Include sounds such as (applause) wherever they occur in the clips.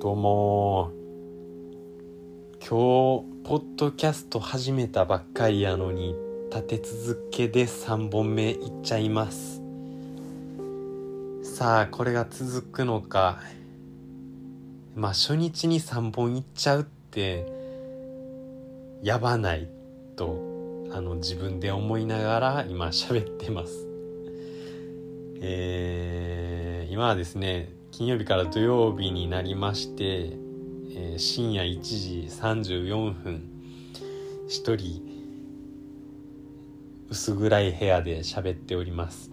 どうも今日ポッドキャスト始めたばっかりやのに立て続けで3本目いっちゃいます。さあこれが続くのか。まあ初日に3本いっちゃうってやばないとあの自分で思いながら今喋ってます。えー、今はですね金曜日から土曜日になりまして、えー、深夜1時34分一人薄暗い部屋で喋っております。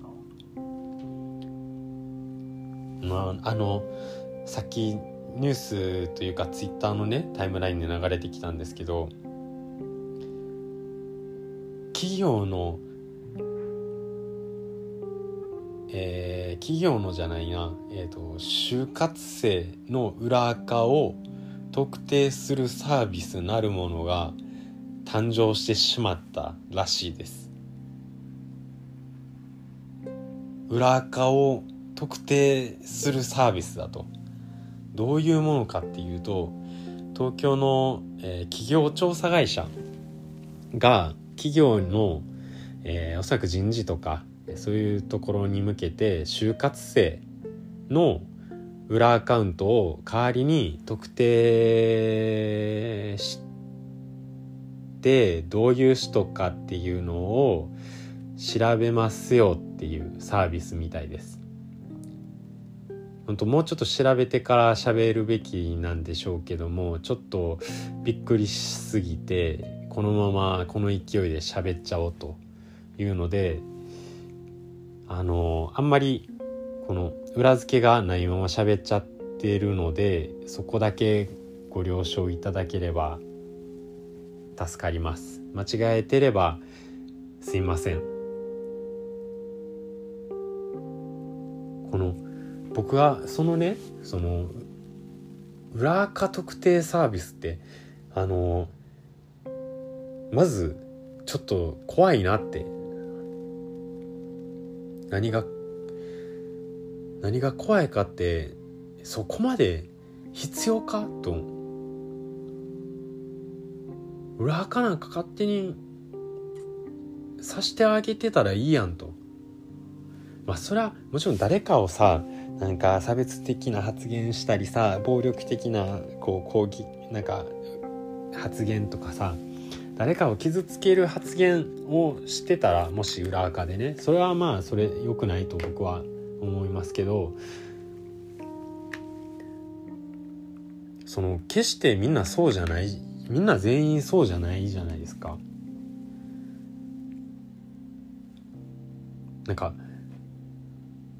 まああのさっきニュースというかツイッターのねタイムラインで流れてきたんですけど企業のえー、企業のじゃないな、えーと、就活生の裏垢を特定するサービスなるものが誕生してしまったらしいです。裏垢を特定するサービスだと。どういうものかっていうと東京の、えー、企業調査会社が企業の、えー、おそらく人事とかそういうところに向けて就活生の裏アカウントを代わりに特定してどういう人かっていうのを調べますよっていうサービスみたいです。本当もうちょっと調べてから喋るべきなんでしょうけどもちょっとびっくりしすぎてこのままこの勢いで喋っちゃおうというのであのあんまりこの裏付けがないまま喋っちゃってるのでそこだけご了承いただければ助かります。間違えてればすいません。この僕はそのねその裏垢特定サービスってあのまずちょっと怖いなって何が何が怖いかってそこまで必要かと裏垢なんか勝手にさしてあげてたらいいやんと。まあそれはもちろん誰かをさなんか差別的な発言したりさ暴力的なこう抗議なんか発言とかさ誰かを傷つける発言をしてたらもし裏垢でねそれはまあそれ良くないと僕は思いますけどその決してみんなそうじゃないみんな全員そうじゃないじゃないですか。なんか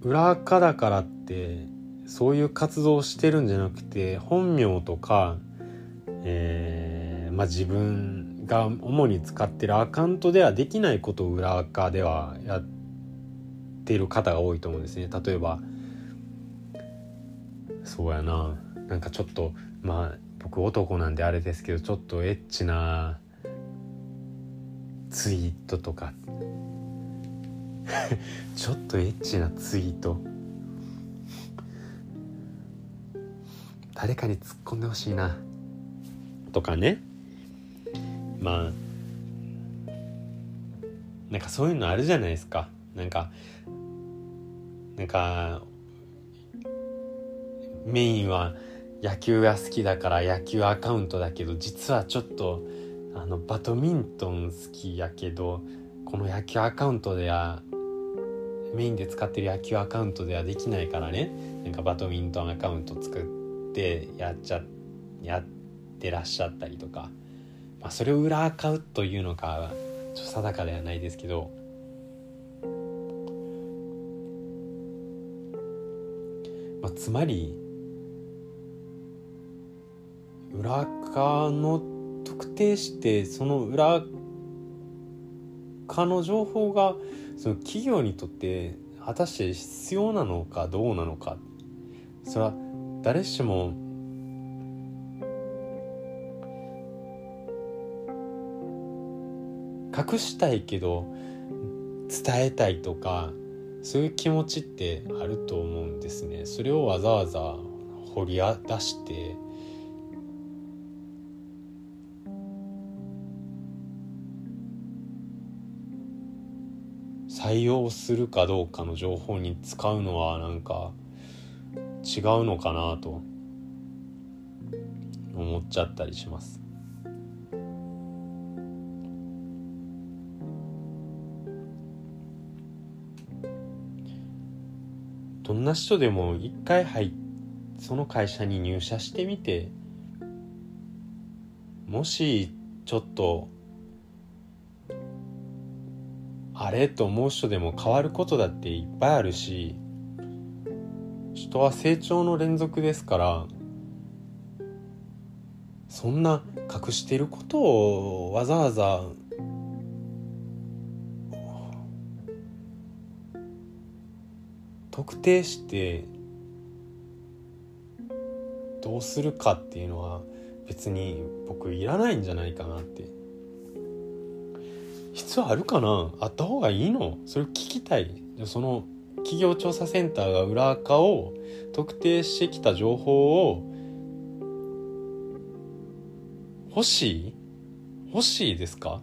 裏垢だからってそういう活動をしてるんじゃなくて本名とか、えーまあ、自分が主に使ってるアカウントではできないことを裏垢ではやっている方が多いと思うんですね。例えばそうやな。なんかちょっとまあ僕男なんであれですけどちょっとエッチなツイートとか。(laughs) ちょっとエッチなツイート。誰かに突っ込んでほしいな。とかね。まあなんかそういうのあるじゃないですか。なんかなんかメインは野球が好きだから野球アカウントだけど実はちょっとあのバドミントン好きやけどこの野球アカウントではメインで使ってる野球アカウントではできないからね。なんかバドミントンアカウント作ってやっちゃやってらっしゃったりとか。まあ、それを裏買うというのかちょ定かではないですけどまあ、つまり裏側の特定してその裏側の情報がその企業にとって果たして必要なのかどうなのか。それは誰しも隠したいけど伝えたいとかそういう気持ちってあると思うんですねそれをわざわざ掘り出して採用するかどうかの情報に使うのはなんか違うのかなと思っちゃったりします。どんな人でも一回入その会社に入社してみてもしちょっとあれと思う人でも変わることだっていっぱいあるし人は成長の連続ですからそんな隠してることをわざわざ特定してどうするかっていうのは別に僕いらないんじゃないかなって。必要あるかな？あった方がいいの？それ聞きたい。その企業調査センターが裏垢を特定してきた情報を欲しい？欲しいですか？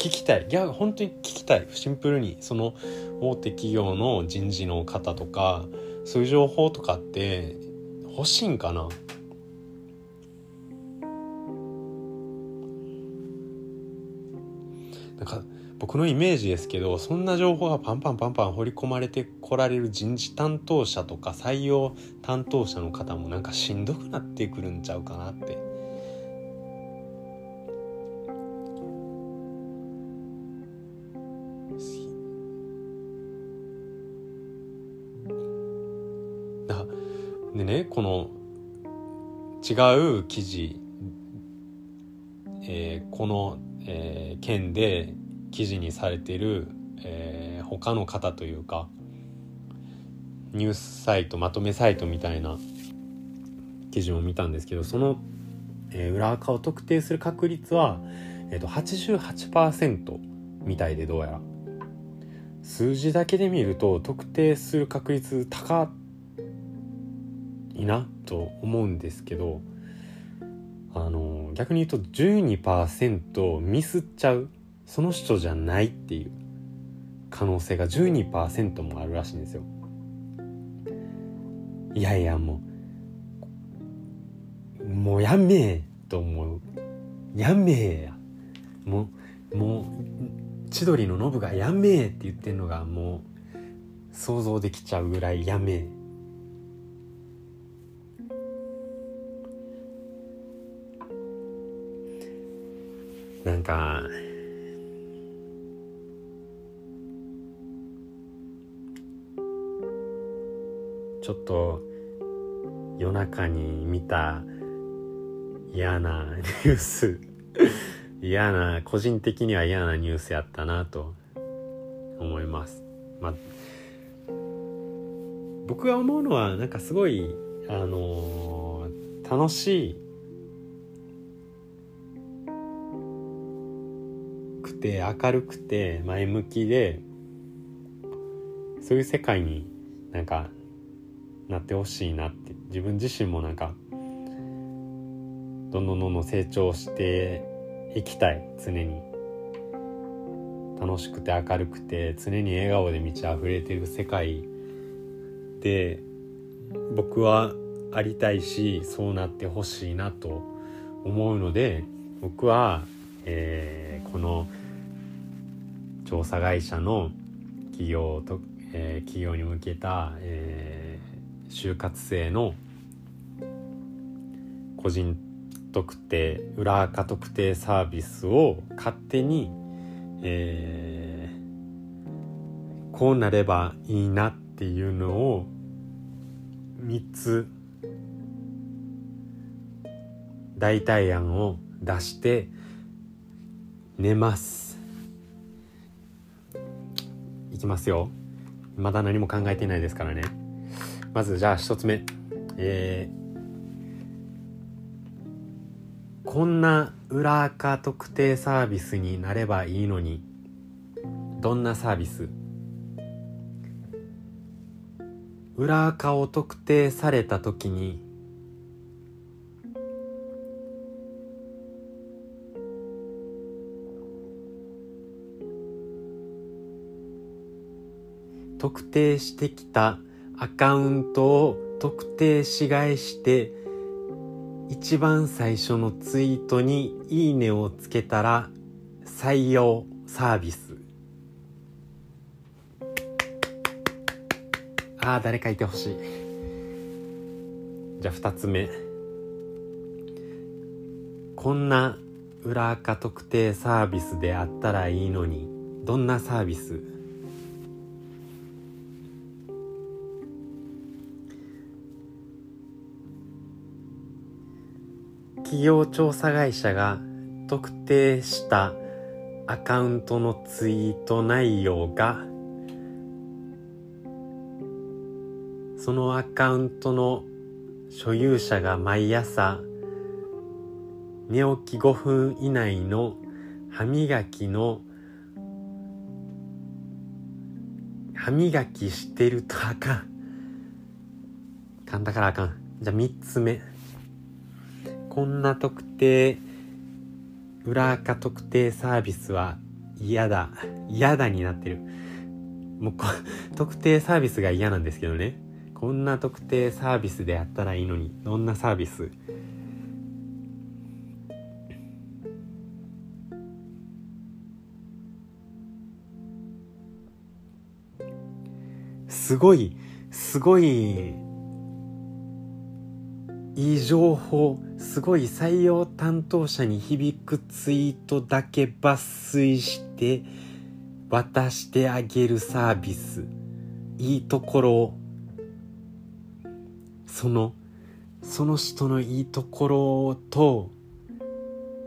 聞きたい。いや本当に聞きたい。シンプルにその大手企業の人事の方とかそういう情報とかって欲しいんかな？なんか僕のイメージですけどそんな情報がパンパンパンパン掘り込まれてこられる人事担当者とか採用担当者の方もなんかしんどくなってくるんちゃうかなってでねこの違う記事、えー、この、えー、件で記事にされている、えー、他の方というかニュースサイトまとめサイトみたいな記事を見たんですけどその、えー、裏垢を特定する確率は、えーと、88%みたいでどうやら。数字だけで見ると特定する確率高いなと思うんですけどあの逆に言うと12%ミスっちゃうその人じゃないっていう可能性が12%もあるらしいんですよ。いやいやもうもうやめえと思う。やめえや。もうもう千鳥のノブがやめえって言ってんのがもう想像できちゃうぐらいやめえ。なんかちょっと夜中に見た嫌な (laughs) ニュース嫌な個人的には嫌なニュースやったなと思います。まあ、僕が思うのはなんかすごいあのー、楽しいて明るくて前向きでそういう世界になんかなってほしいなって自分自身もなんかどんどんどんどん成長していきたい常に。楽しくて明るくて常に笑顔で満ち溢れてる世界。で僕はありたいしそうなってほしいなと思うので僕は、えー、この「調査会社の企業と、えー、企業に向けた、えー、就活生の個人特定裏垢特定サービスを勝手に、えー、こうなればいいなっていうのを3つ代替案を出して寝ます。きますよ。まだ何も考えてないですからね。まずじゃあ1つ目。えー、こんな裏垢特定サービスになればいいのに。どんなサービス？裏垢を特定された時に特定してきたアカウントを特定し返して一番最初のツイートに「いいね」をつけたら採用サービス。ああ誰かいてほしい。じゃあ2つ目。こんな裏垢特定サービスであったらいいのにどんなサービス企業調査会社が特定したアカウントのツイート内容がそのアカウントの所有者が毎朝寝起き5分以内の歯磨きの歯磨きしてるとあかん。噛んだからあかん。じゃあ3つ目。こんな特定裏垢特定サービスは嫌だ。嫌だになってる。もうこ特定サービスが嫌なんですけどね。こんな特定サービスでやったらいいのに。どんなサービス？すごいすごいいい情報。すごい採用担当者に響くツイートだけ抜粋して渡してあげるサービス。いいところ。をそのその人のいいところと、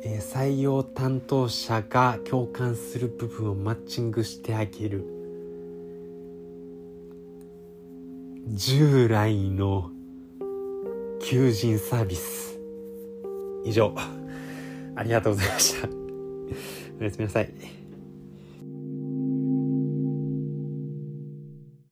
えー、採用担当者が共感する部分をマッチングしてあげる。従来の求人サービス。以上。ありがとうございました。おやすみなさい。